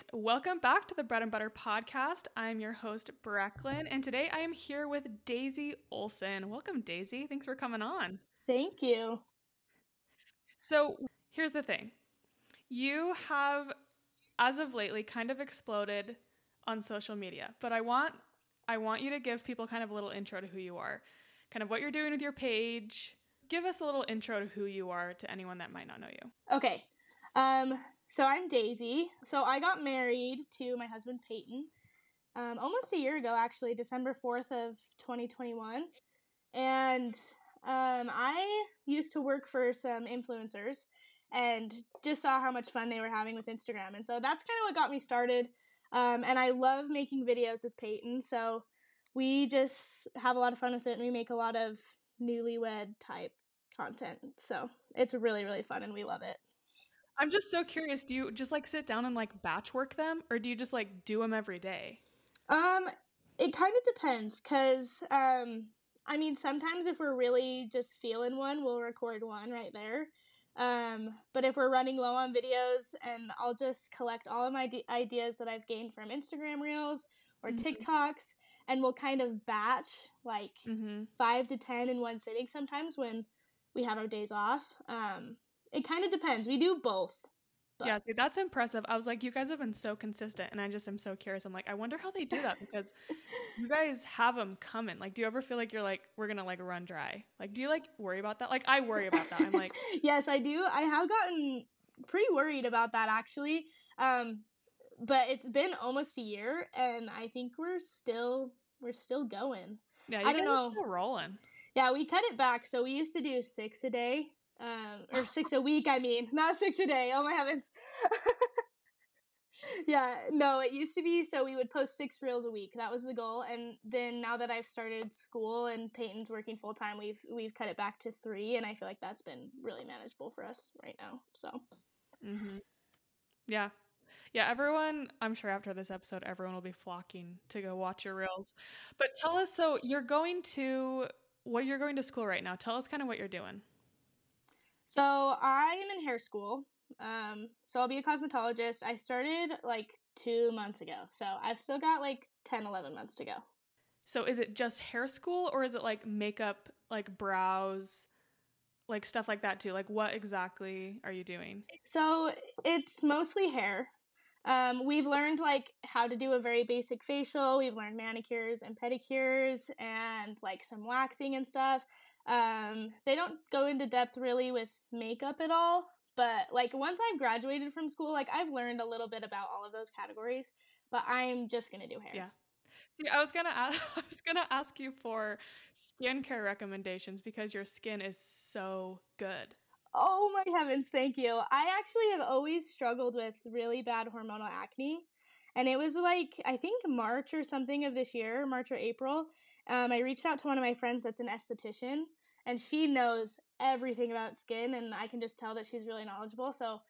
Right. Welcome back to the Bread and Butter podcast. I'm your host, Brecklin, and today I am here with Dayzee Olsen. Welcome, Dayzee. Thanks for coming on. Thank you. So, here's the thing you have, as of lately, kind of exploded on social media, but I want. I want you to give people kind of a little intro to who you are, kind of what you're doing with your page. Give us a little intro to who you are to anyone that might not know you. Okay. Um, so I'm Dayzee. So I got married to my husband Peyton um, almost a year ago, actually, December 4th of 2021. And um, I used to work for some influencers and just saw how much fun they were having with Instagram. And so that's kind of what got me started. Um, and I love making videos with Peyton. So we just have a lot of fun with it and we make a lot of newlywed type content. So it's really, really fun and we love it. I'm just so curious. Do you just like sit down and like batch work them, or do you just like do them every day? Um, it kind of depends, cause um, I mean, sometimes if we're really just feeling one, we'll record one right there. Um, but if we're running low on videos, and I'll just collect all of my ideas that I've gained from Instagram Reels or mm-hmm. TikToks, and we'll kind of batch like mm-hmm. five to ten in one sitting. Sometimes when we have our days off. Um, it kind of depends. We do both. But. Yeah, see, that's impressive. I was like, you guys have been so consistent, and I just am so curious. I'm like, I wonder how they do that because you guys have them coming. Like, do you ever feel like you're like, we're gonna like run dry? Like, do you like worry about that? Like, I worry about that. I'm like, yes, I do. I have gotten pretty worried about that actually. Um, but it's been almost a year, and I think we're still we're still going. Yeah, I don't know. Rolling. Yeah, we cut it back. So we used to do six a day um, or six a week. I mean, not six a day. Oh my heavens. yeah, no, it used to be so we would post six reels a week. That was the goal. And then now that I've started school and Peyton's working full time, we've we've cut it back to three, and I feel like that's been really manageable for us right now. So, mm-hmm. yeah, yeah, everyone, I'm sure after this episode, everyone will be flocking to go watch your reels. But tell us so you're going to what you're going to school right now. Tell us kind of what you're doing. So I am in hair school. Um, so I'll be a cosmetologist. I started like two months ago. So I've still got like 10, 11 months to go. So is it just hair school or is it like makeup, like brows, like stuff like that too? Like what exactly are you doing? So it's mostly hair. Um, we've learned like how to do a very basic facial. We've learned manicures and pedicures and like some waxing and stuff. Um, they don't go into depth really with makeup at all, but like once I've graduated from school, like I've learned a little bit about all of those categories, but I'm just gonna do hair. Yeah. See, I was gonna ask, I was gonna ask you for skincare recommendations because your skin is so good. Oh my heavens, thank you. I actually have always struggled with really bad hormonal acne. And it was like, I think March or something of this year, March or April. Um, I reached out to one of my friends that's an esthetician, and she knows everything about skin, and I can just tell that she's really knowledgeable. So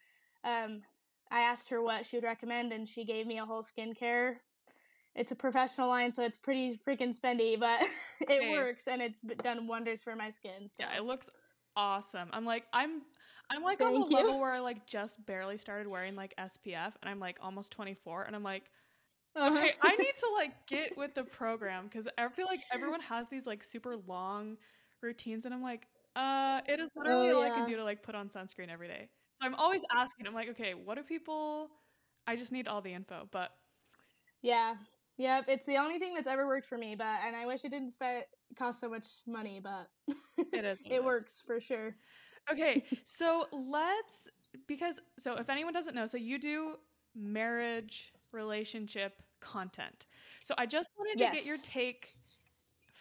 um, I asked her what she would recommend, and she gave me a whole skincare. It's a professional line, so it's pretty freaking spendy, but it hey. works, and it's done wonders for my skin. So. Yeah, it looks awesome. I'm like I'm I'm like Thank on the you. level where I like just barely started wearing like SPF and I'm like almost 24 and I'm like uh-huh. okay, I need to like get with the program cuz I feel like everyone has these like super long routines and I'm like uh it is literally oh, all yeah. I can do to like put on sunscreen every day. So I'm always asking I'm like okay, what do people I just need all the info, but yeah. Yep, it's the only thing that's ever worked for me, but and I wish it didn't spend cost so much money, but it is. it, works for sure. Okay, so let's because so if anyone doesn't know, so you do marriage relationship content. So I just wanted yes. to get your take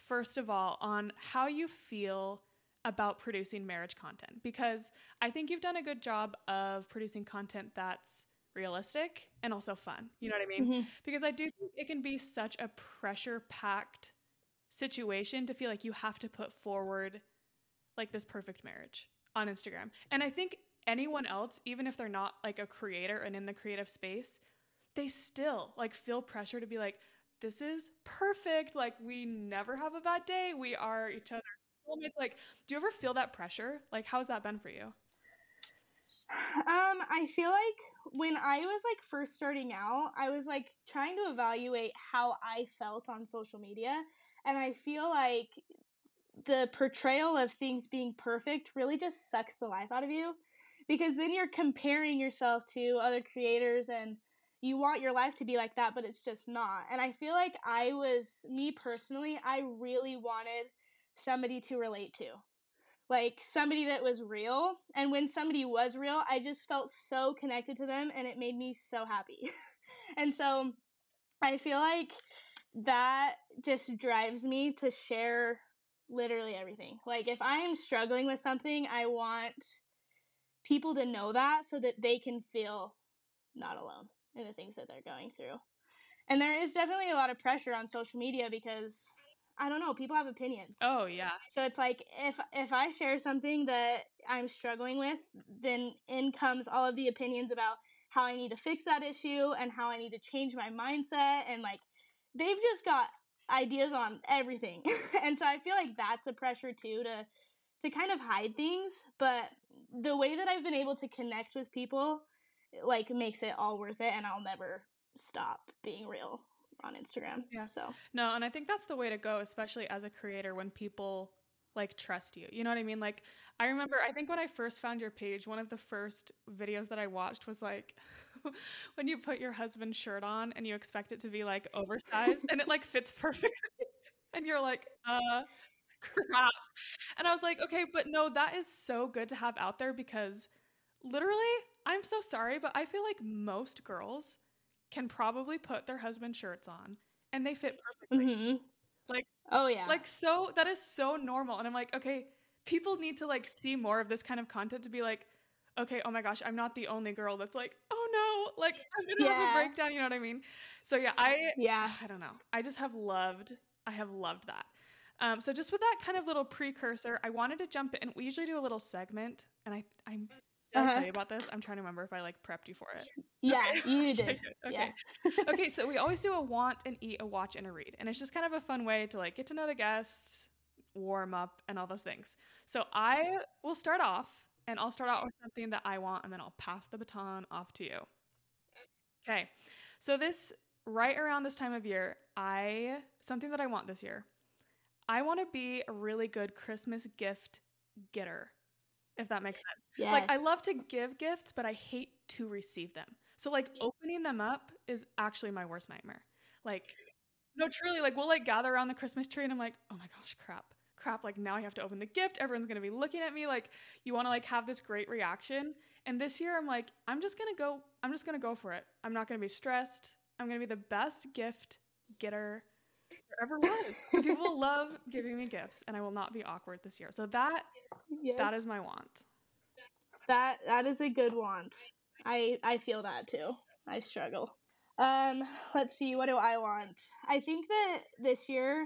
first of all on how you feel about producing marriage content because I think you've done a good job of producing content that's realistic and also fun. You know what I mean? Mm-hmm. Because I do think it can be such a pressure packed situation to feel like you have to put forward like this perfect marriage on Instagram. And I think anyone else, even if they're not like a creator and in the creative space, they still like feel pressure to be like, this is perfect. Like we never have a bad day. We are each other's soulmates. Like, do you ever feel that pressure? Like, how's that been for you? Um, I feel like when I was like first starting out, I was like trying to evaluate how I felt on social media. And I feel like the portrayal of things being perfect really just sucks the life out of you because then you're comparing yourself to other creators and you want your life to be like that, but it's just not. And I feel like I was, me personally, I really wanted somebody to relate to. Like somebody that was real. And when somebody was real, I just felt so connected to them and it made me so happy. and so I feel like that just drives me to share literally everything. Like if I am struggling with something, I want people to know that so that they can feel not alone in the things that they're going through. And there is definitely a lot of pressure on social media because I don't know, people have opinions. Oh yeah. So it's like if if I share something that I'm struggling with, then in comes all of the opinions about how I need to fix that issue and how I need to change my mindset and like they've just got ideas on everything. and so I feel like that's a pressure too to to kind of hide things, but the way that I've been able to connect with people like makes it all worth it and I'll never stop being real on Instagram. Yeah. So no, and I think that's the way to go, especially as a creator when people like trust you. You know what I mean? Like I remember I think when I first found your page, one of the first videos that I watched was like when you put your husband's shirt on and you expect it to be like oversized and it like fits perfectly. and you're like, uh crap. And I was like, okay, but no, that is so good to have out there because literally, I'm so sorry, but I feel like most girls can probably put their husband shirts on and they fit perfectly. Mm-hmm. Like, oh yeah, like so that is so normal. And I'm like, okay, people need to like see more of this kind of content to be like, okay, oh my gosh, I'm not the only girl that's like, oh no, like I'm gonna yeah. have a breakdown. You know what I mean? So yeah, I yeah, I don't know. I just have loved, I have loved that. Um, so just with that kind of little precursor, I wanted to jump in. We usually do a little segment, and I I'm did uh-huh. I tell you about this? I'm trying to remember if I like prepped you for it. Yeah, okay. you did. okay. Yeah. okay, so we always do a want and eat, a watch and a read. And it's just kind of a fun way to like get to know the guests, warm up, and all those things. So I will start off and I'll start out with something that I want and then I'll pass the baton off to you. Okay. So this right around this time of year, I something that I want this year. I want to be a really good Christmas gift getter if that makes sense. Yes. Like I love to give gifts, but I hate to receive them. So like opening them up is actually my worst nightmare. Like no truly like we'll like gather around the Christmas tree and I'm like, "Oh my gosh, crap. Crap, like now I have to open the gift. Everyone's going to be looking at me like you want to like have this great reaction." And this year I'm like, "I'm just going to go I'm just going to go for it. I'm not going to be stressed. I'm going to be the best gift getter ever was. People love giving me gifts, and I will not be awkward this year. So that yes. that is my want. That that is a good want. I I feel that too. I struggle. Um, let's see. What do I want? I think that this year,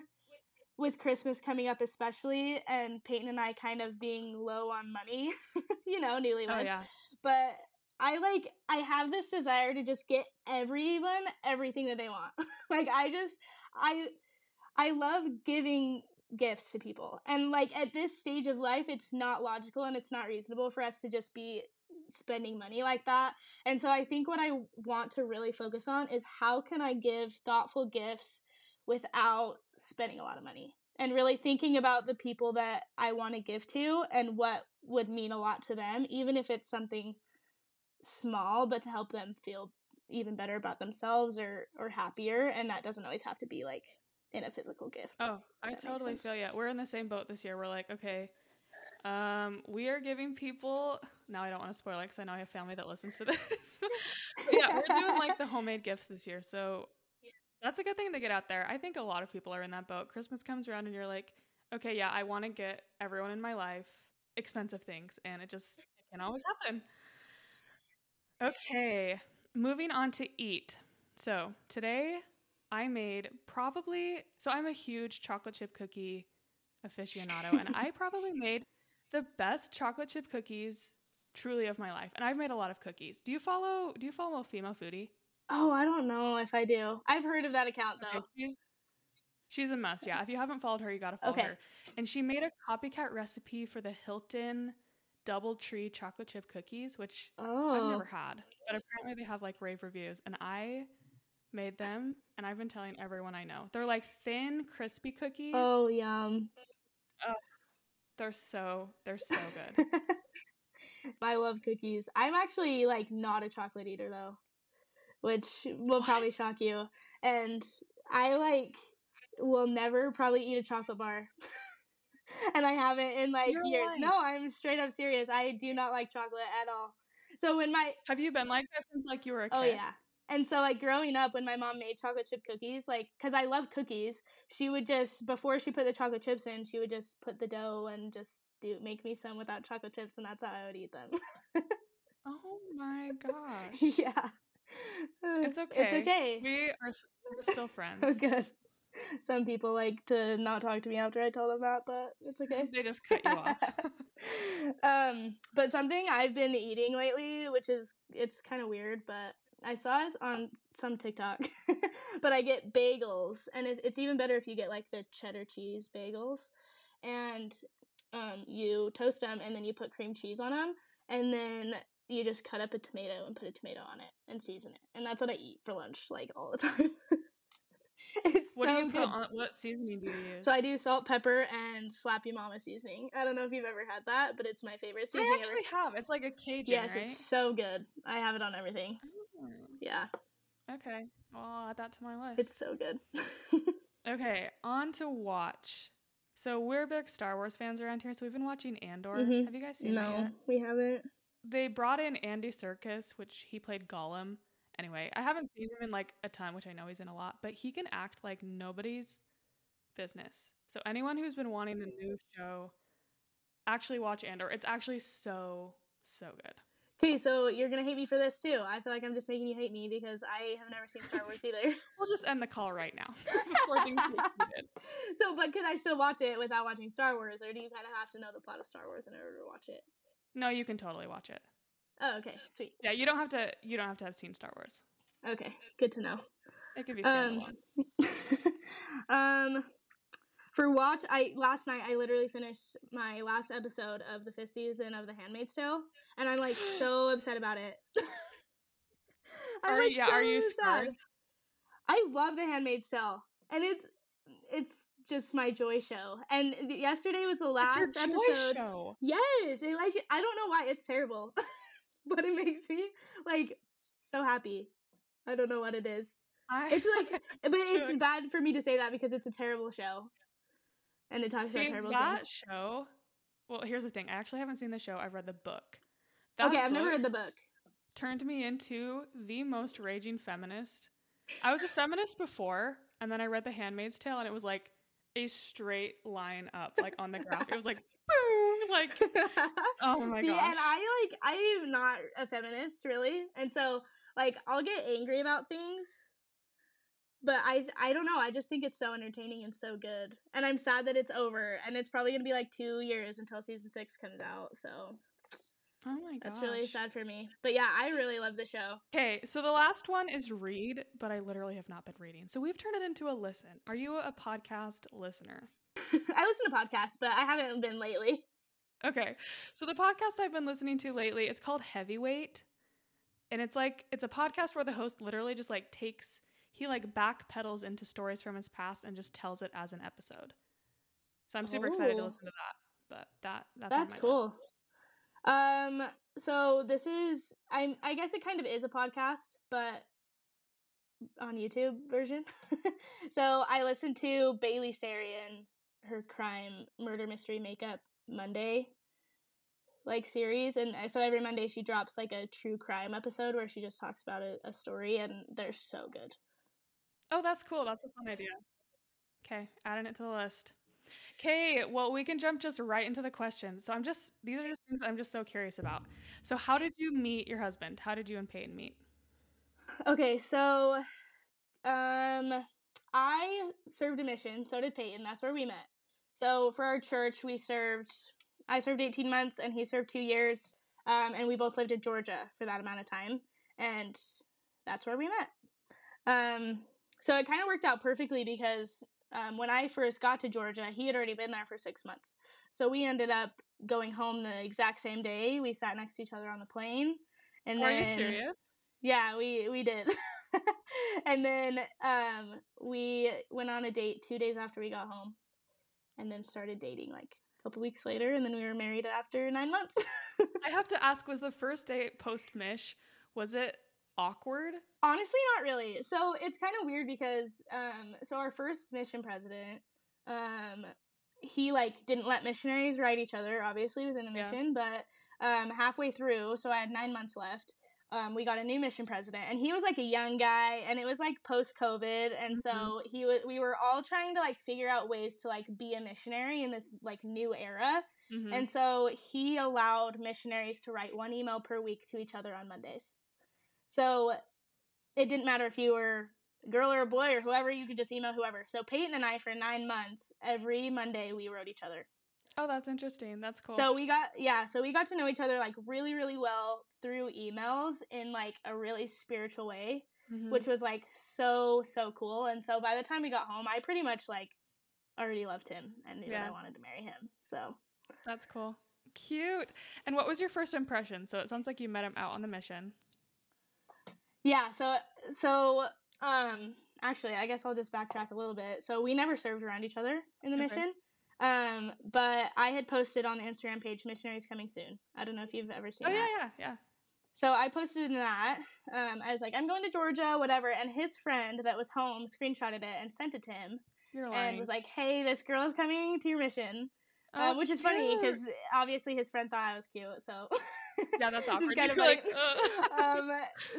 with Christmas coming up, especially, and Peyton and I kind of being low on money, you know, newlyweds. Oh, yeah. But I like I have this desire to just get everyone everything that they want. like I just I I love giving gifts to people. And like at this stage of life it's not logical and it's not reasonable for us to just be spending money like that. And so I think what I want to really focus on is how can I give thoughtful gifts without spending a lot of money? And really thinking about the people that I want to give to and what would mean a lot to them, even if it's something small, but to help them feel even better about themselves or or happier. And that doesn't always have to be like in a physical gift. Oh, I totally feel yeah. We're in the same boat this year. We're like, okay, um, we are giving people. Now I don't want to spoil it because I know I have family that listens to this. yeah, we're doing like the homemade gifts this year, so that's a good thing to get out there. I think a lot of people are in that boat. Christmas comes around and you're like, okay, yeah, I want to get everyone in my life expensive things, and it just it can always happen. Okay, moving on to eat. So today I made probably, so I'm a huge chocolate chip cookie aficionado, and I probably made the best chocolate chip cookies truly of my life. And I've made a lot of cookies. Do you follow, do you follow Female Foodie? Oh, I don't know if I do. I've heard of that account though. Okay, she's, she's a must. Yeah. If you haven't followed her, you got to follow okay. her. And she made a copycat recipe for the Hilton DoubleTree chocolate chip cookies, which oh. I've never had, but apparently they have like rave reviews. And I made them, and I've been telling everyone I know. They're like thin, crispy cookies. Oh, yum. Oh, they're so they're so good. I love cookies. I'm actually like not a chocolate eater though, which will what? probably shock you. And I like will never probably eat a chocolate bar. and I haven't in like You're years. Lying. No, I'm straight up serious. I do not like chocolate at all. So when my Have you been like this since like you were a oh, kid? Oh yeah. And so like growing up when my mom made chocolate chip cookies, like cuz I love cookies, she would just before she put the chocolate chips in, she would just put the dough and just do make me some without chocolate chips and that's how I would eat them. oh my gosh. Yeah. It's okay. It's okay. We are we're still oh, friends. oh, good. Some people like to not talk to me after I tell them that, but it's okay. They just cut you off. um, but something I've been eating lately, which is it's kind of weird, but I saw it on some TikTok. but I get bagels, and it, it's even better if you get like the cheddar cheese bagels, and um, you toast them, and then you put cream cheese on them, and then you just cut up a tomato and put a tomato on it and season it, and that's what I eat for lunch like all the time. it's what so do you good. put on? What seasoning do you use? So I do salt, pepper, and Slap Ya Mama seasoning. I don't know if you've ever had that, but it's my favorite seasoning. I actually ever. have. It's like a Cajun. Yes, right? it's so good. I have it on everything. Oh. Yeah. Okay, well, I'll add that to my list. It's so good. okay, on to watch. So we're big Star Wars fans around here, so we've been watching Andor. Mm-hmm. Have you guys seen no, that? No, we haven't. They brought in Andy Serkis, which he played Gollum. Anyway, I haven't seen him in like a ton, which I know he's in a lot, but he can act like nobody's business. So anyone who's been wanting a new show, actually watch Andor. It's actually so so good. Okay, so you're gonna hate me for this too. I feel like I'm just making you hate me because I have never seen Star Wars either. we'll just end the call right now before things get So, but could I still watch it without watching Star Wars, or do you kind of have to know the plot of Star Wars in order to watch it? No, you can totally watch it. Oh, okay, sweet. Yeah, you don't have to. You don't have to have seen Star Wars. Okay, good to know. It could be standalone. Um, um, for watch, I last night I literally finished my last episode of the fifth season of The Handmaid's Tale, and I'm like so upset about it. I'm are, like yeah, so are you sad. Scared? I love The Handmaid's Tale, and it's it's just my joy show. And yesterday was the last episode. Show. Yes, it, like I don't know why it's terrible, but it makes me like so happy. I don't know what it is. I, it's like, but it's bad for me to say that because it's a terrible show, and it talks See, about terrible that things. show. Well, here's the thing. I actually haven't seen the show. I've read the book. That okay, I've never read the book. Turned me into the most raging feminist. I was a feminist before, and then I read The Handmaid's Tale, and it was like a straight line up, like on the graph. It was like like oh my god. See, gosh. and I like I am not a feminist really, and so like I'll get angry about things, but I I don't know. I just think it's so entertaining and so good, and I'm sad that it's over, and it's probably gonna be like two years until season six comes out. So Oh my god. That's really sad for me. But yeah, I really love the show. Okay, so the last one is read, but I literally have not been reading. So we've turned it into a listen. Are you a podcast listener? I listen to podcasts, but I haven't been lately. Okay. So the podcast I've been listening to lately, it's called Heavyweight. And it's like it's a podcast where the host literally just like takes he like backpedals into stories from his past and just tells it as an episode. So I'm super oh. excited to oh. listen to that. But that that's, that's cool. List. Um, so this is I'm I guess it kind of is a podcast, but on YouTube version. so I listened to Bailey Sarian, her crime murder mystery makeup Monday like series and so every Monday she drops like a true crime episode where she just talks about a, a story and they're so good. Oh, that's cool. That's a fun idea. Okay, adding it to the list. Okay, well, we can jump just right into the questions. So I'm just these are just things I'm just so curious about. So how did you meet your husband? How did you and Peyton meet? Okay, so um I served a mission, so did Peyton. That's where we met. So for our church, we served I served 18 months and he served 2 years. Um, and we both lived in Georgia for that amount of time and that's where we met. Um, so it kind of worked out perfectly because um, when I first got to Georgia, he had already been there for six months. So we ended up going home the exact same day. We sat next to each other on the plane. And Are then, you serious? Yeah, we we did. and then um, we went on a date two days after we got home, and then started dating like a couple weeks later, and then we were married after nine months. I have to ask: Was the first date post Mish? Was it awkward? Honestly, not really. So it's kind of weird because um, so our first mission president, um, he like didn't let missionaries ride each other, obviously within the mission, yeah. but um, halfway through, so I had nine months left um, we got a new mission president, and he was like a young guy, and it was like post COVID, and mm-hmm. so he was. We were all trying to like figure out ways to like be a missionary in this like new era, mm-hmm. and so he allowed missionaries to write one email per week to each other on Mondays. So it didn't matter if you were a girl or a boy or whoever, you could just email whoever. So Peyton and I, for nine months, every Monday we wrote each other. Oh, that's interesting. That's cool. So we got yeah, so we got to know each other like really really well through emails in like a really spiritual way, mm-hmm. which was like so so cool. And so by the time we got home, I pretty much like already loved him and knew yeah. that I wanted to marry him. So That's cool. Cute. And what was your first impression? So it sounds like you met him out on the mission. Yeah, so so um actually, I guess I'll just backtrack a little bit. So we never served around each other in the okay. mission. Um, but I had posted on the Instagram page "Missionaries Coming Soon." I don't know if you've ever seen. Oh that. yeah, yeah, yeah. So I posted in that. Um, I was like, "I'm going to Georgia, whatever," and his friend that was home screenshotted it and sent it to him, and was like, "Hey, this girl is coming to your mission." Oh, um, which is cute. funny because obviously his friend thought I was cute, so yeah, that's awkward. kind of like, um,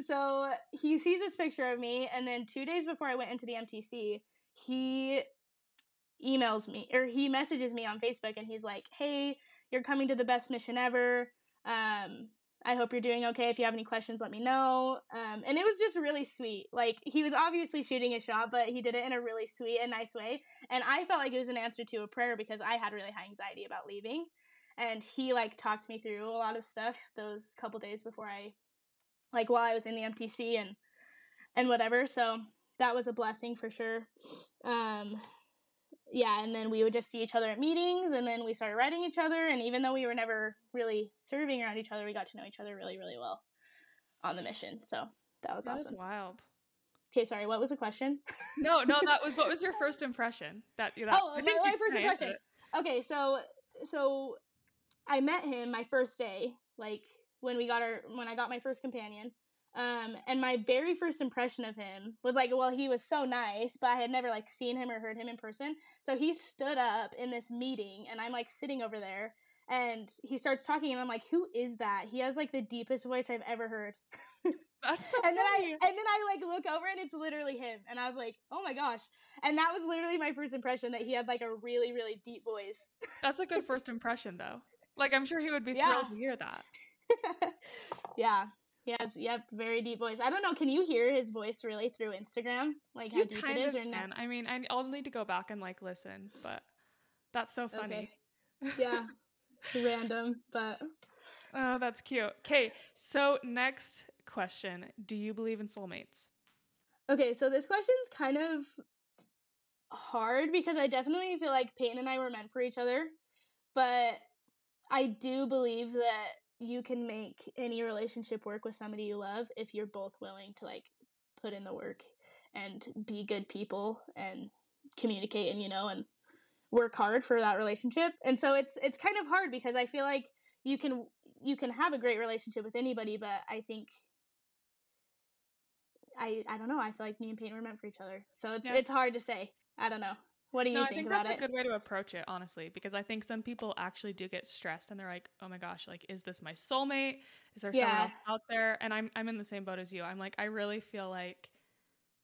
so he sees this picture of me, and then two days before I went into the MTC, he emails me or he messages me on Facebook and he's like, "Hey, you're coming to the best mission ever. Um, I hope you're doing okay. If you have any questions, let me know." Um, and it was just really sweet. Like he was obviously shooting a shot, but he did it in a really sweet and nice way. And I felt like it was an answer to a prayer because I had really high anxiety about leaving. And he like talked me through a lot of stuff those couple days before I, like while I was in the MTC and and whatever. So that was a blessing for sure. Um, yeah, and then we would just see each other at meetings, and then we started writing each other. And even though we were never really serving around each other, we got to know each other really, really well on the mission. So that was that awesome. wild. Okay, sorry. What was the question? no, no, that was what was your first impression? That, that oh, my, my first impression. Okay, so so I met him my first day, like when we got our when I got my first companion, um, and my very first impression of him was like, well, he was so nice, but I had never like seen him or heard him in person. So he stood up in this meeting, and I'm like sitting over there, and he starts talking, and I'm like, who is that? He has like the deepest voice I've ever heard. That's so and then I and then I like look over, and it's literally him, and I was like, oh my gosh! And that was literally my first impression that he had like a really really deep voice. That's a good first impression, though. Like I'm sure he would be yeah. thrilled to hear that. yeah. He has, yep, very deep voice. I don't know. Can you hear his voice really through Instagram? Like how you deep it is, or not? I mean, I, will need to go back and like listen, but that's so funny. Okay. Yeah, it's random, but oh, that's cute. Okay, so next question: Do you believe in soulmates? Okay, so this question's kind of hard because I definitely feel like Peyton and I were meant for each other, but I do believe that you can make any relationship work with somebody you love if you're both willing to like put in the work and be good people and communicate and you know and work hard for that relationship. And so it's it's kind of hard because i feel like you can you can have a great relationship with anybody but i think i i don't know. I feel like me and peyton were meant for each other. So it's yeah. it's hard to say. I don't know what do you no, think, I think that's it? a good way to approach it, honestly, because I think some people actually do get stressed and they're like, "Oh my gosh, like, is this my soulmate? Is there yeah. someone else out there?" And I'm I'm in the same boat as you. I'm like, I really feel like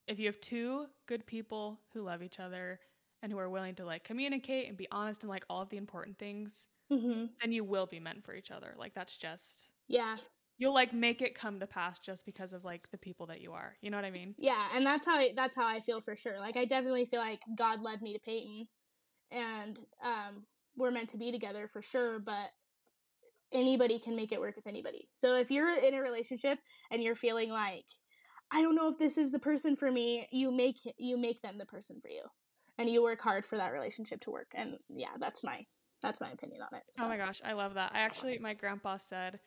if you have two good people who love each other and who are willing to like communicate and be honest and like all of the important things, mm-hmm. then you will be meant for each other. Like that's just yeah you'll like make it come to pass just because of like the people that you are. You know what I mean? Yeah, and that's how I, that's how I feel for sure. Like I definitely feel like God led me to Peyton, and um, we're meant to be together for sure. But anybody can make it work with anybody. So if you're in a relationship and you're feeling like I don't know if this is the person for me, you make you make them the person for you, and you work hard for that relationship to work. And yeah, that's my that's my opinion on it. So. Oh my gosh, I love that. I actually, my grandpa said,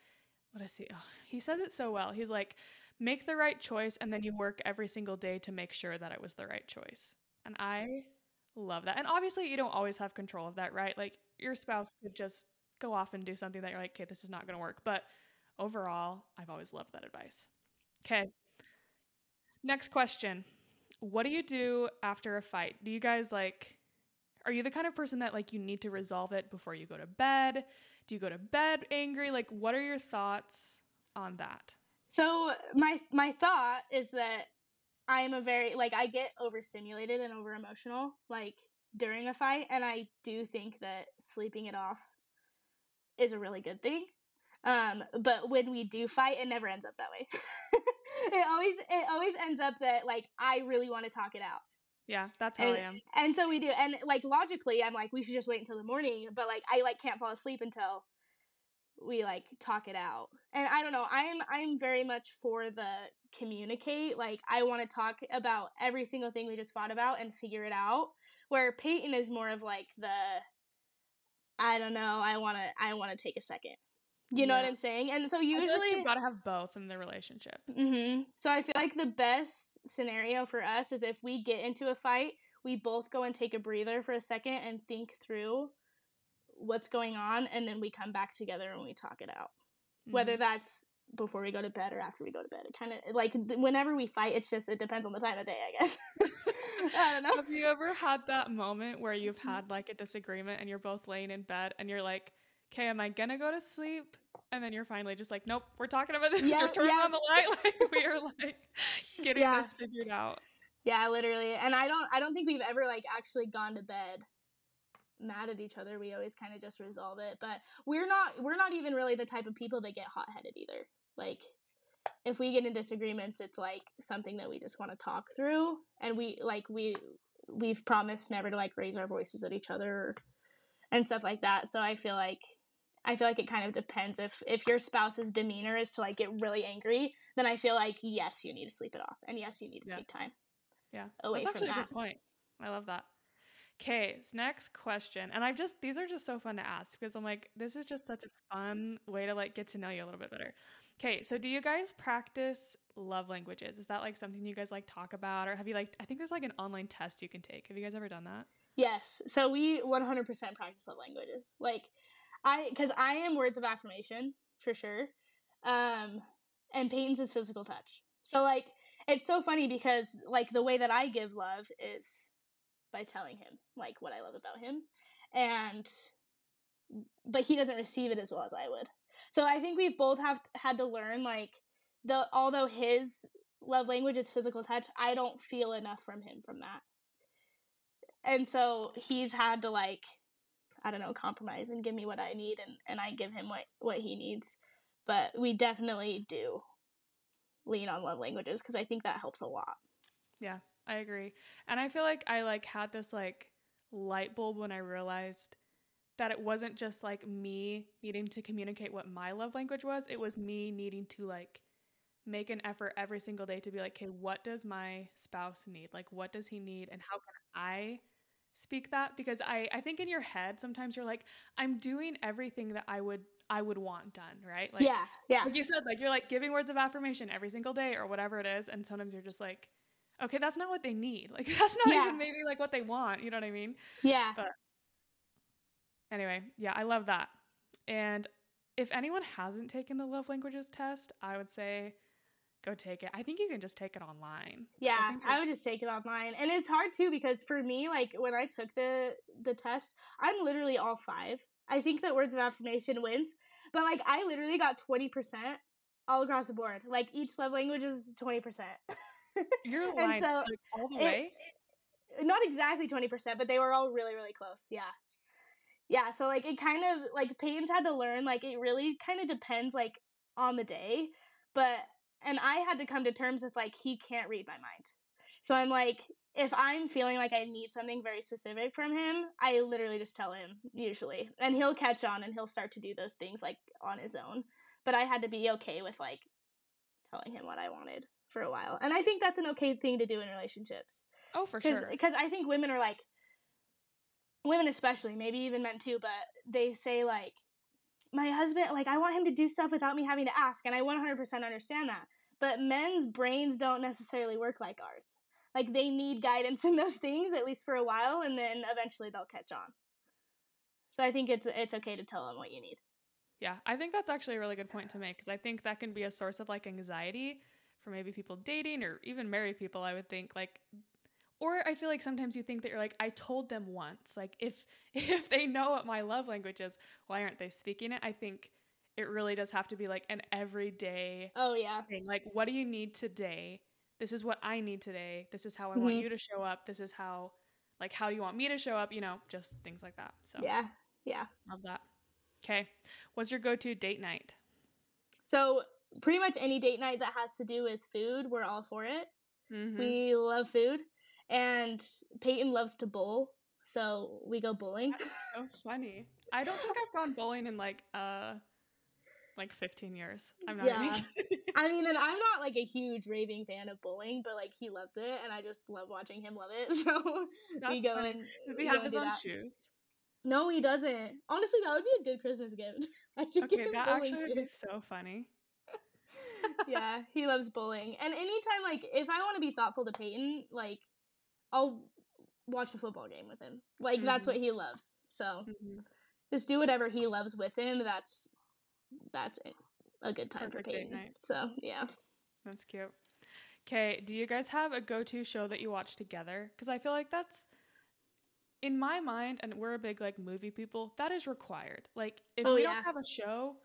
what is he? Oh, he says it so well. He's like, make the right choice and then you work every single day to make sure that it was the right choice. And I love that. And obviously, you don't always have control of that, right? Like your spouse could just go off and do something that you're like, okay, this is not going to work. But overall, I've always loved that advice. Okay. Next question. What do you do after a fight? Do you guys like are you the kind of person that like you need to resolve it before you go to bed? Do you go to bed angry? Like what are your thoughts on that? So my my thought is that I am a very like I get overstimulated and over emotional like during a fight and I do think that sleeping it off is a really good thing. Um, but when we do fight, it never ends up that way. it always it always ends up that like I really want to talk it out. Yeah, that's how and, I am. And so we do. And like logically, I'm like, we should just wait until the morning. But like, I like can't fall asleep until we like talk it out. And I don't know. I'm I'm very much for the communicate. Like, I want to talk about every single thing we just fought about and figure it out. Where Peyton is more of like the, I don't know. I want to I want to take a second. You know what I'm saying? And so usually like you've got to have both in the relationship. Mm-hmm. So I feel like the best scenario for us is if we get into a fight, we both go and take a breather for a second and think through what's going on, and then we come back together and we talk it out. Mm-hmm. Whether that's before we go to bed or after we go to bed, it kind of like whenever we fight, it's just it depends on the time of day, I guess. I don't know. Have you ever had that moment where you've had like a disagreement and you're both laying in bed and you're like, "Okay, am I gonna go to sleep?" and then you're finally just like, nope, we're talking about this. Yeah, you're turning yeah. on the light. Like we are like getting yeah. this figured out. Yeah, literally. And I don't I don't think we've ever like actually gone to bed mad at each other. We always kind of just resolve it. But we're not we're not even really the type of people that get hot headed either. Like if we get in disagreements, it's like something that we just want to talk through and we like we we've promised never to like raise our voices at each other and stuff like that. So I feel like I feel like it kind of depends if if your spouse's demeanor is to like get really angry, then I feel like yes, you need to sleep it off, and yes, you need to yeah. take time. Yeah, away That's from that. A good point. I love that. Okay, so next question, and I've just these are just so fun to ask because I'm like this is just such a fun way to like get to know you a little bit better. Okay, so do you guys practice love languages? Is that like something you guys like talk about, or have you like? I think there's like an online test you can take. Have you guys ever done that? Yes. So we 100% practice love languages. Like I because I am words of affirmation for sure, um, and Peyton's is physical touch. So like it's so funny because like the way that I give love is by telling him like what I love about him, and but he doesn't receive it as well as I would. So I think we've both have had to learn like the although his love language is physical touch, I don't feel enough from him from that. And so he's had to like I don't know, compromise and give me what I need and, and I give him what, what he needs. But we definitely do lean on love languages because I think that helps a lot. Yeah, I agree. And I feel like I like had this like light bulb when I realized that it wasn't just like me needing to communicate what my love language was, it was me needing to like make an effort every single day to be like, okay, what does my spouse need? Like, what does he need? And how can I speak that because I I think in your head sometimes you're like I'm doing everything that I would I would want done, right? Like, yeah, yeah. Like you said, like you're like giving words of affirmation every single day or whatever it is, and sometimes you're just like, okay, that's not what they need. Like that's not yeah. even maybe like what they want. You know what I mean? Yeah. But anyway, yeah, I love that. And if anyone hasn't taken the love languages test, I would say go take it. I think you can just take it online. Yeah, I, I, would just take it online. And it's hard too because for me, like when I took the the test, I'm literally all five. I think that words of affirmation wins. But like I literally got 20% all across the board. Like each love language was 20%. You're lying. and so like, all the way? It, not exactly 20%, but they were all really, really close. Yeah. Yeah, so like it kind of like Peyton's had to learn like it really kind of depends like on the day. But and I had to come to terms with like he can't read my mind. So I'm like, if I'm feeling like I need something very specific from him, I literally just tell him usually, and he'll catch on and he'll start to do those things like on his own. But I had to be okay with like telling him what I wanted for a while, and I think that's an okay thing to do in relationships. Oh, for sure. Because I think women are like, women especially, maybe even men too, but they say like my husband like I want him to do stuff without me having to ask and I 100% understand that. But men's brains don't necessarily work like ours. Like they need guidance in those things at least for a while and then eventually they'll catch on. So I think it's it's okay to tell them what you need. Yeah, I think that's actually a really good point to make because I think that can be a source of like anxiety for maybe people dating or even married people. I would think like or I feel like sometimes you think that you're like, I told them once. Like if if they know what my love language is, why aren't they speaking it? I think it really does have to be like an everyday Oh yeah. Thing. Like what do you need today? This is what I need today. This is how I mm-hmm. want you to show up. This is how like how do you want me to show up, you know, just things like that. So Yeah. Yeah. Love that. Okay. What's your go-to date night? So, pretty much any date night that has to do with food, we're all for it. Mm-hmm. We love food and Peyton loves to bowl, so we go bowling. That's so funny. I don't think I've gone bowling in like uh like 15 years. I'm not yeah. I mean, and I'm not like a huge raving fan of bowling, but like he loves it, and I just love watching him love it. So That's we go funny. and does he have his own that. shoes? No, he doesn't. Honestly, that would be a good Christmas gift. I should okay, get him that bowling actually shoes. would be so funny. yeah, he loves bowling, and anytime like if I want to be thoughtful to Peyton, like I'll watch a football game with him. Like mm-hmm. that's what he loves. So mm-hmm. just do whatever he loves with him. That's that's a good time Perfect for Peyton. So yeah, that's cute. Okay, do you guys have a go-to show that you watch together? Because I feel like that's in my mind, and we're a big like movie people. That is required. Like if oh, we yeah. don't have a show,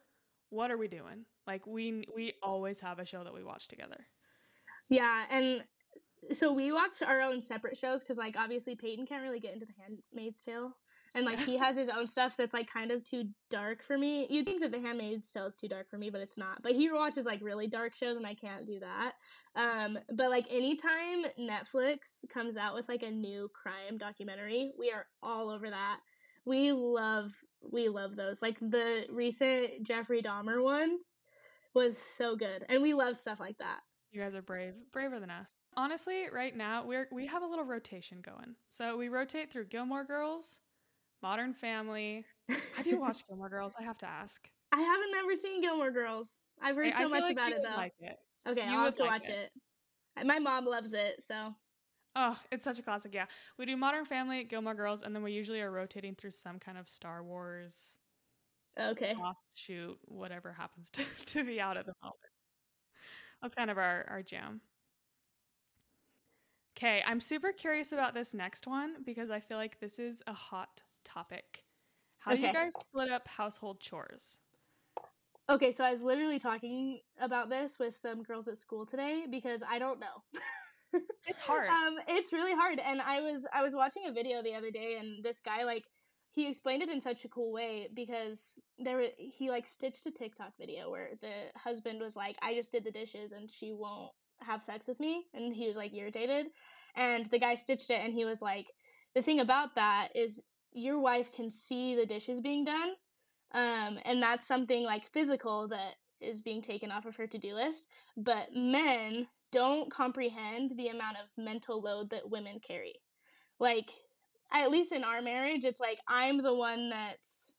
what are we doing? Like we we always have a show that we watch together. Yeah, and so we watch our own separate shows because like obviously Peyton can't really get into the Handmaid's Tale, and like he has his own stuff that's like kind of too dark for me. You'd think that the Handmaid's Tale is too dark for me, but it's not. But he watches like really dark shows, and I can't do that. Um, but like anytime Netflix comes out with like a new crime documentary, we are all over that. We love we love those. Like the recent Jeffrey Dahmer one was so good, and we love stuff like that. You guys are brave, braver than us. Honestly, right now we're we have a little rotation going. So we rotate through Gilmore Girls, Modern Family. Have you watched Gilmore Girls? I have to ask. I haven't never seen Gilmore Girls. I've heard so much like about it though. Like it. Okay, you I'll have to like watch it. it. My mom loves it, so. Oh, it's such a classic. Yeah, we do Modern Family, Gilmore Girls, and then we usually are rotating through some kind of Star Wars. Okay. Shoot, whatever happens to, to be out at the moment. That's kind of our, our jam. Okay, I'm super curious about this next one because I feel like this is a hot topic. How okay. do you guys split up household chores? Okay, so I was literally talking about this with some girls at school today because I don't know. it's hard. um, it's really hard, and I was I was watching a video the other day, and this guy like he explained it in such a cool way because there he like stitched a TikTok video where the husband was like, "I just did the dishes and she won't have sex with me," and he was like irritated, and the guy stitched it and he was like, "The thing about that is your wife can see the dishes being done, um, and that's something like physical that is being taken off of her to do list, but men." Don't comprehend the amount of mental load that women carry. Like, at least in our marriage, it's like I'm the one that's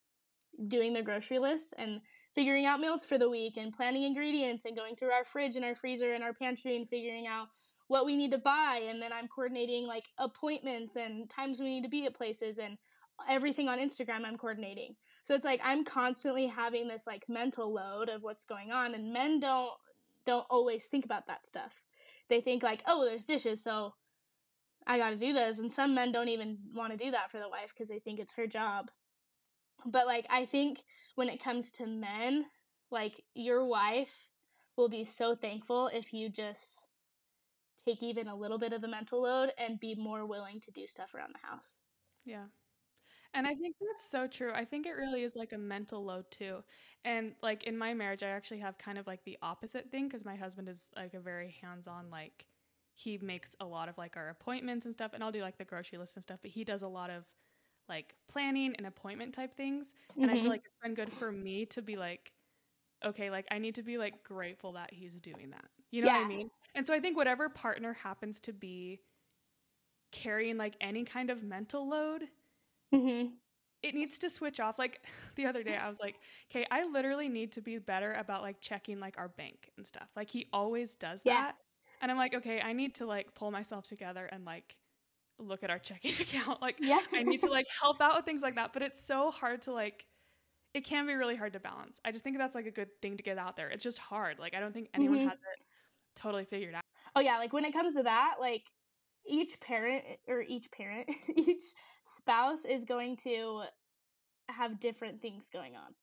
doing the grocery list and figuring out meals for the week and planning ingredients and going through our fridge and our freezer and our pantry and figuring out what we need to buy and then I'm coordinating like appointments and times we need to be at places and everything on Instagram I'm coordinating. So it's like I'm constantly having this like mental load of what's going on and men don't don't always think about that stuff. They think like, "Oh, there's dishes, so I got to do this. And some men don't even want to do that for the wife because they think it's her job. But like, I think when it comes to men, like, your wife will be so thankful if you just take even a little bit of the mental load and be more willing to do stuff around the house. Yeah. And I think that's so true. I think it really is like a mental load too. And like in my marriage, I actually have kind of like the opposite thing because my husband is like a very hands on, like, he makes a lot of like our appointments and stuff and I'll do like the grocery list and stuff, but he does a lot of like planning and appointment type things. Mm-hmm. And I feel mm-hmm. like it's been good for me to be like, okay, like I need to be like grateful that he's doing that. You know yeah. what I mean? And so I think whatever partner happens to be carrying like any kind of mental load, mm-hmm. it needs to switch off. Like the other day, I was like, okay, I literally need to be better about like checking like our bank and stuff. Like he always does yeah. that. And I'm like, okay, I need to like pull myself together and like look at our checking account. Like yeah. I need to like help out with things like that. But it's so hard to like it can be really hard to balance. I just think that's like a good thing to get out there. It's just hard. Like I don't think anyone mm-hmm. has it totally figured out. Oh yeah, like when it comes to that, like each parent or each parent, each spouse is going to have different things going on.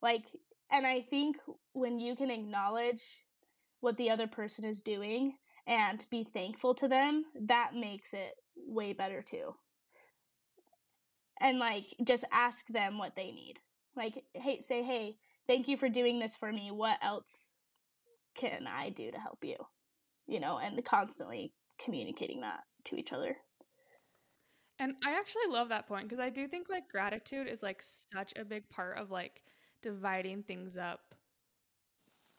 Like and I think when you can acknowledge what the other person is doing and be thankful to them, that makes it way better too. And like just ask them what they need. Like hey say hey, thank you for doing this for me. What else can I do to help you? You know, and constantly communicating that to each other. And I actually love that point because I do think like gratitude is like such a big part of like dividing things up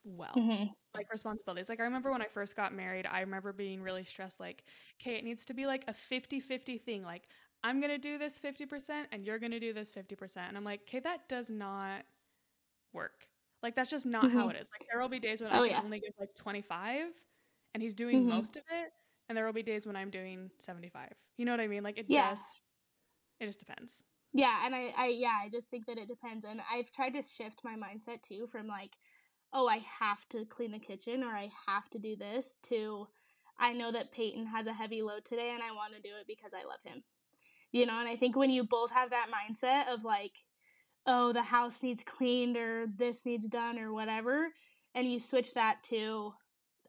well. Mm-hmm. Like responsibilities. Like I remember when I first got married, I remember being really stressed like, okay, it needs to be like a 50-50 thing. Like I'm going to do this 50% and you're going to do this 50%. And I'm like, okay, that does not work. Like that's just not mm-hmm. how it is. Like there will be days when oh, I yeah. only give like 25 and he's doing mm-hmm. most of it and there will be days when I'm doing 75. You know what I mean? Like it yeah. just it just depends. Yeah, and I I yeah, I just think that it depends and I've tried to shift my mindset too from like oh, I have to clean the kitchen or I have to do this to I know that Peyton has a heavy load today and I want to do it because I love him. You know, and I think when you both have that mindset of like oh, the house needs cleaned or this needs done or whatever, and you switch that to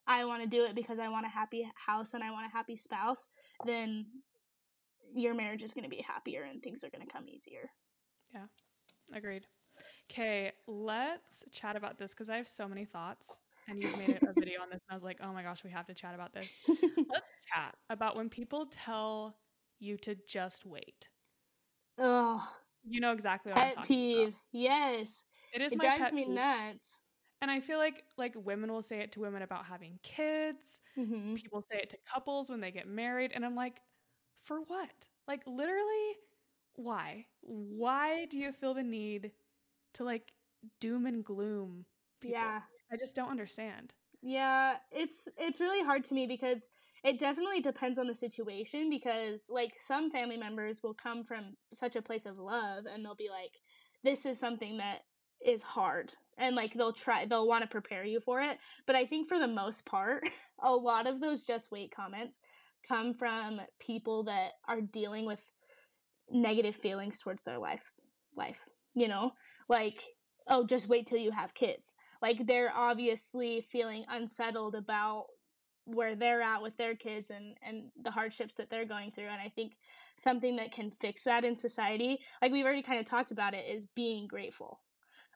I want to do it because I want a happy house and I want a happy spouse, then your marriage is going to be happier and things are going to come easier. Yeah, agreed. Okay, let's chat about this because I have so many thoughts and you've made a video on this and I was like, oh my gosh, we have to chat about this. let's chat about when people tell you to just wait. Oh, you know exactly what pet I'm talking peeve. About. Yes, it is. It drives me peeve. nuts. And I feel like like women will say it to women about having kids. Mm-hmm. People say it to couples when they get married, and I'm like, for what? Like literally, why? Why do you feel the need to like doom and gloom people? Yeah, I just don't understand. Yeah, it's it's really hard to me because it definitely depends on the situation because like some family members will come from such a place of love and they'll be like this is something that is hard and like they'll try they'll want to prepare you for it but i think for the most part a lot of those just wait comments come from people that are dealing with negative feelings towards their life's life you know like oh just wait till you have kids like they're obviously feeling unsettled about where they're at with their kids and and the hardships that they're going through and i think something that can fix that in society like we've already kind of talked about it is being grateful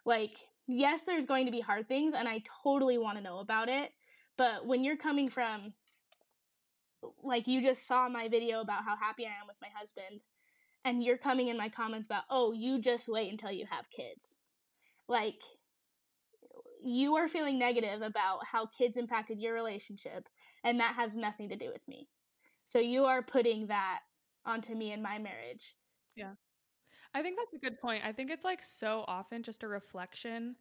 like yes, there's going to be hard things, and I totally want to know about it. But when you're coming from, like, you just saw my video about how happy I am with my husband, and you're coming in my comments about, oh, you just wait until you have kids. Like, you are feeling negative about how kids impacted your relationship, and that has nothing to do with me. So you are putting that onto me in my marriage. Yeah. I think that's a good point. I think it's like so often just a reflection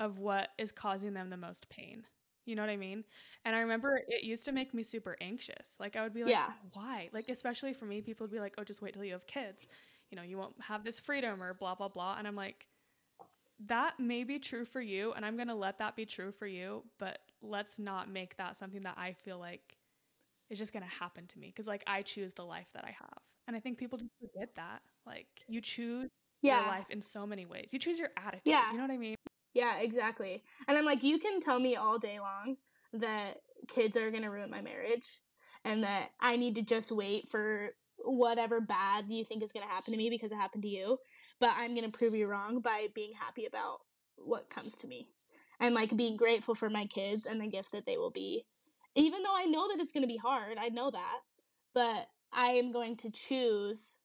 of what is causing them the most pain. You know what I mean? And I remember it used to make me super anxious. Like I would be like, yeah. why? Like especially for me, people would be like, "Oh, just wait till you have kids. You know, you won't have this freedom or blah blah blah." And I'm like, that may be true for you, and I'm gonna let that be true for you. But let's not make that something that I feel like is just gonna happen to me because like I choose the life that I have, and I think people just forget that. Like you choose yeah. your life in so many ways. You choose your attitude. Yeah. You know what I mean? Yeah, exactly. And I'm like, you can tell me all day long that kids are gonna ruin my marriage and that I need to just wait for whatever bad you think is gonna happen to me because it happened to you. But I'm gonna prove you wrong by being happy about what comes to me. And like being grateful for my kids and the gift that they will be. Even though I know that it's gonna be hard, I know that. But I am going to choose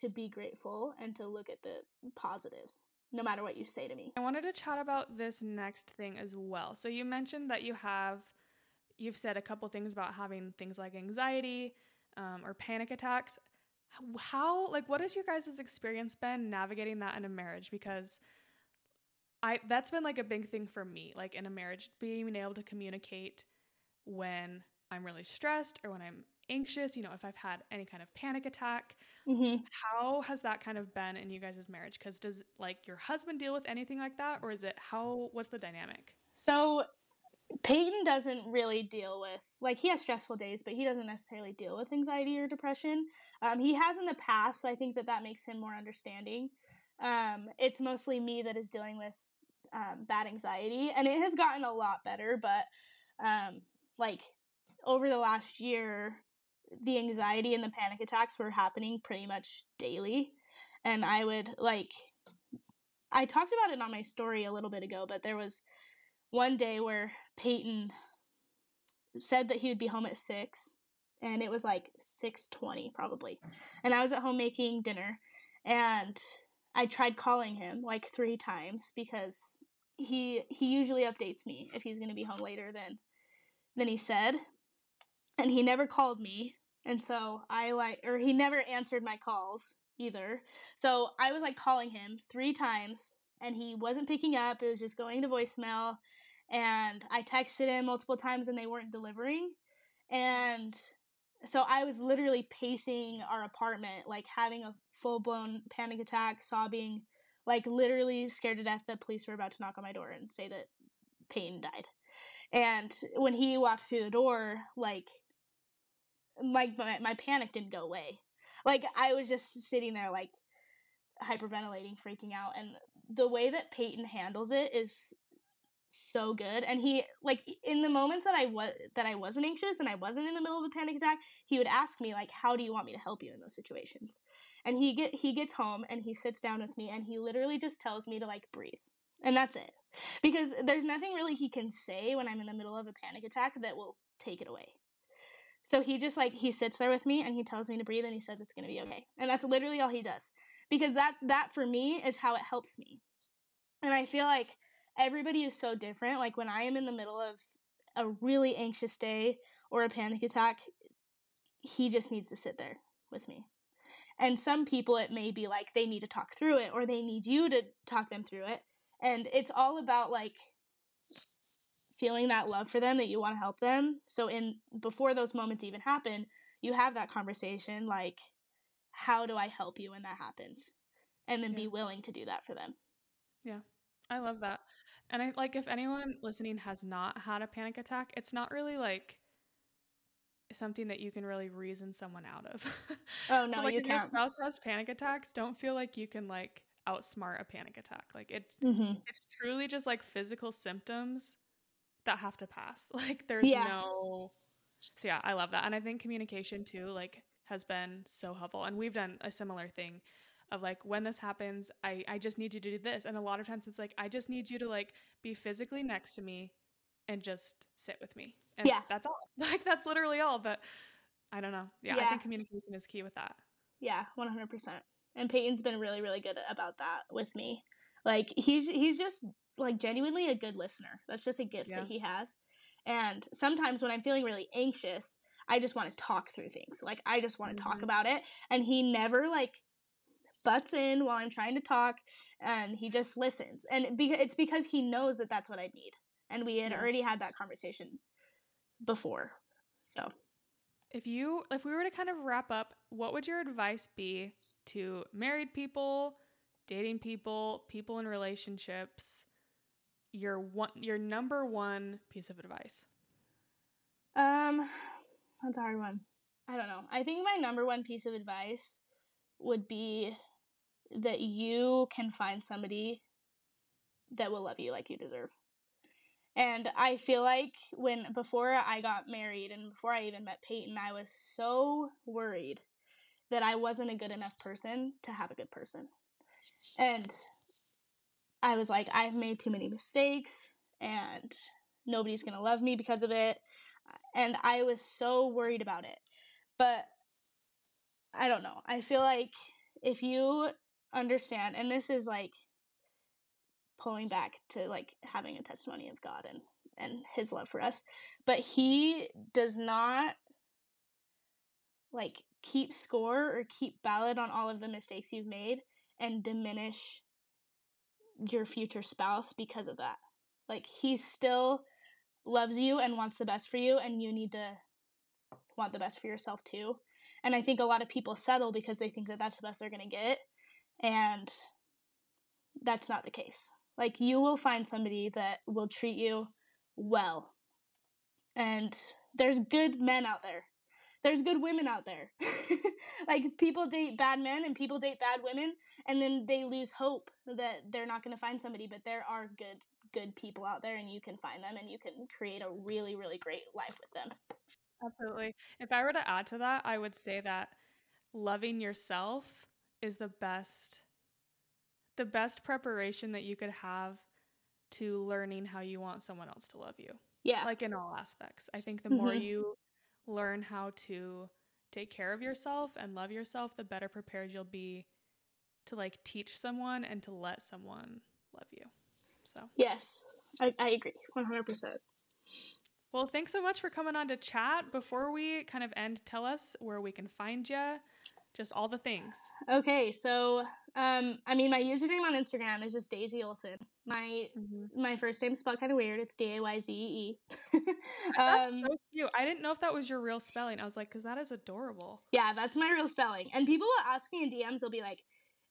to be grateful and to look at the positives no matter what you say to me. I wanted to chat about this next thing as well. So you mentioned that you have you've said a couple things about having things like anxiety um, or panic attacks. how like what has your guys' experience been navigating that in a marriage because I that's been like a big thing for me like in a marriage being able to communicate when I'm really stressed or when I'm anxious, you know, if I've had any kind of panic attack. Mm-hmm. How has that kind of been in you guys' marriage? Because does like your husband deal with anything like that, or is it how? What's the dynamic? So Peyton doesn't really deal with like he has stressful days, but he doesn't necessarily deal with anxiety or depression. Um, he has in the past, so I think that that makes him more understanding. Um, it's mostly me that is dealing with um, bad anxiety, and it has gotten a lot better. But um, like over the last year, the anxiety and the panic attacks were happening pretty much daily. And I would like, I talked about it on my story a little bit ago, but there was one day where Peyton said that he would be home at six, and it was like six twenty probably, and I was at home making dinner, and I tried calling him like three times because he he usually updates me if he's going to be home later than than he said, and he never called me and so I like, or he never answered my calls either. So I was like calling him three times and he wasn't picking up. It was just going to voicemail. And I texted him multiple times and they weren't delivering. And so I was literally pacing our apartment, like having a full blown panic attack, sobbing, like literally scared to death that police were about to knock on my door and say that Peyton died. And when he walked through the door, like like my, my panic didn't go away. Like I was just sitting there like hyperventilating, freaking out, and the way that Peyton handles it is so good. And he like in the moments that I was that I wasn't anxious and I wasn't in the middle of a panic attack, he would ask me like, "How do you want me to help you in those situations?" And he get he gets home and he sits down with me and he literally just tells me to like breathe, and that's it. Because there's nothing really he can say when I'm in the middle of a panic attack that will take it away. So he just like he sits there with me and he tells me to breathe and he says it's going to be okay. And that's literally all he does. Because that that for me is how it helps me. And I feel like everybody is so different. Like when I am in the middle of a really anxious day or a panic attack, he just needs to sit there with me. And some people it may be like they need to talk through it or they need you to talk them through it. And it's all about like feeling that love for them that you want to help them. So in before those moments even happen, you have that conversation like how do I help you when that happens? And then yeah. be willing to do that for them. Yeah. I love that. And I like if anyone listening has not had a panic attack, it's not really like something that you can really reason someone out of. Oh no, so, like you if can't. your spouse has panic attacks, don't feel like you can like outsmart a panic attack. Like it, mm-hmm. it's truly just like physical symptoms that have to pass. Like there's yeah. no So yeah, I love that. And I think communication too like has been so helpful. And we've done a similar thing of like when this happens, I I just need you to do this. And a lot of times it's like I just need you to like be physically next to me and just sit with me. And yeah. that's all. Like that's literally all, but I don't know. Yeah, yeah. I think communication is key with that. Yeah, 100%. And Peyton's been really really good about that with me. Like he's he's just like genuinely a good listener. That's just a gift yeah. that he has. And sometimes when I'm feeling really anxious, I just want to talk through things. Like I just want to mm-hmm. talk about it and he never like butts in while I'm trying to talk and he just listens. And be- it's because he knows that that's what I need. And we had yeah. already had that conversation before. So if you if we were to kind of wrap up, what would your advice be to married people, dating people, people in relationships your one your number one piece of advice? Um that's a hard one. I don't know. I think my number one piece of advice would be that you can find somebody that will love you like you deserve. And I feel like when before I got married and before I even met Peyton, I was so worried that I wasn't a good enough person to have a good person. And I was like, I've made too many mistakes and nobody's going to love me because of it. And I was so worried about it. But I don't know. I feel like if you understand, and this is like pulling back to like having a testimony of God and, and his love for us, but he does not like keep score or keep ballot on all of the mistakes you've made and diminish your future spouse because of that. Like he still loves you and wants the best for you and you need to want the best for yourself too. And I think a lot of people settle because they think that that's the best they're going to get and that's not the case. Like you will find somebody that will treat you well. And there's good men out there there's good women out there. like people date bad men and people date bad women and then they lose hope that they're not going to find somebody, but there are good good people out there and you can find them and you can create a really really great life with them. Absolutely. If I were to add to that, I would say that loving yourself is the best the best preparation that you could have to learning how you want someone else to love you. Yeah. Like in all aspects. I think the mm-hmm. more you learn how to take care of yourself and love yourself, the better prepared you'll be to like teach someone and to let someone love you. So, yes, I, I agree 100%. Well, thanks so much for coming on to chat. Before we kind of end, tell us where we can find you, just all the things. Okay, so um, I mean, my username on Instagram is just Dayzee Olsen. My mm-hmm. my first name's spelled kind of weird. It's D A Y Z E. um, so cute. I didn't know if that was your real spelling. I was like, because that is adorable. Yeah, that's my real spelling. And people will ask me in DMs. They'll be like,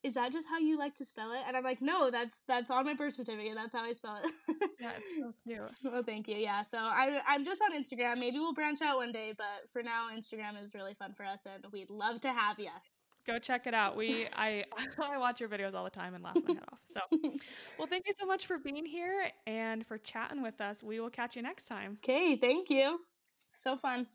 "Is that just how you like to spell it?" And I'm like, "No, that's that's on my birth certificate. That's how I spell it." yeah, it's so cute. Well, thank you. Yeah, so I I'm just on Instagram. Maybe we'll branch out one day, but for now, Instagram is really fun for us, and we'd love to have you go check it out. We I I watch your videos all the time and laugh my head off. So, well, thank you so much for being here and for chatting with us. We will catch you next time. Okay, thank you. So fun.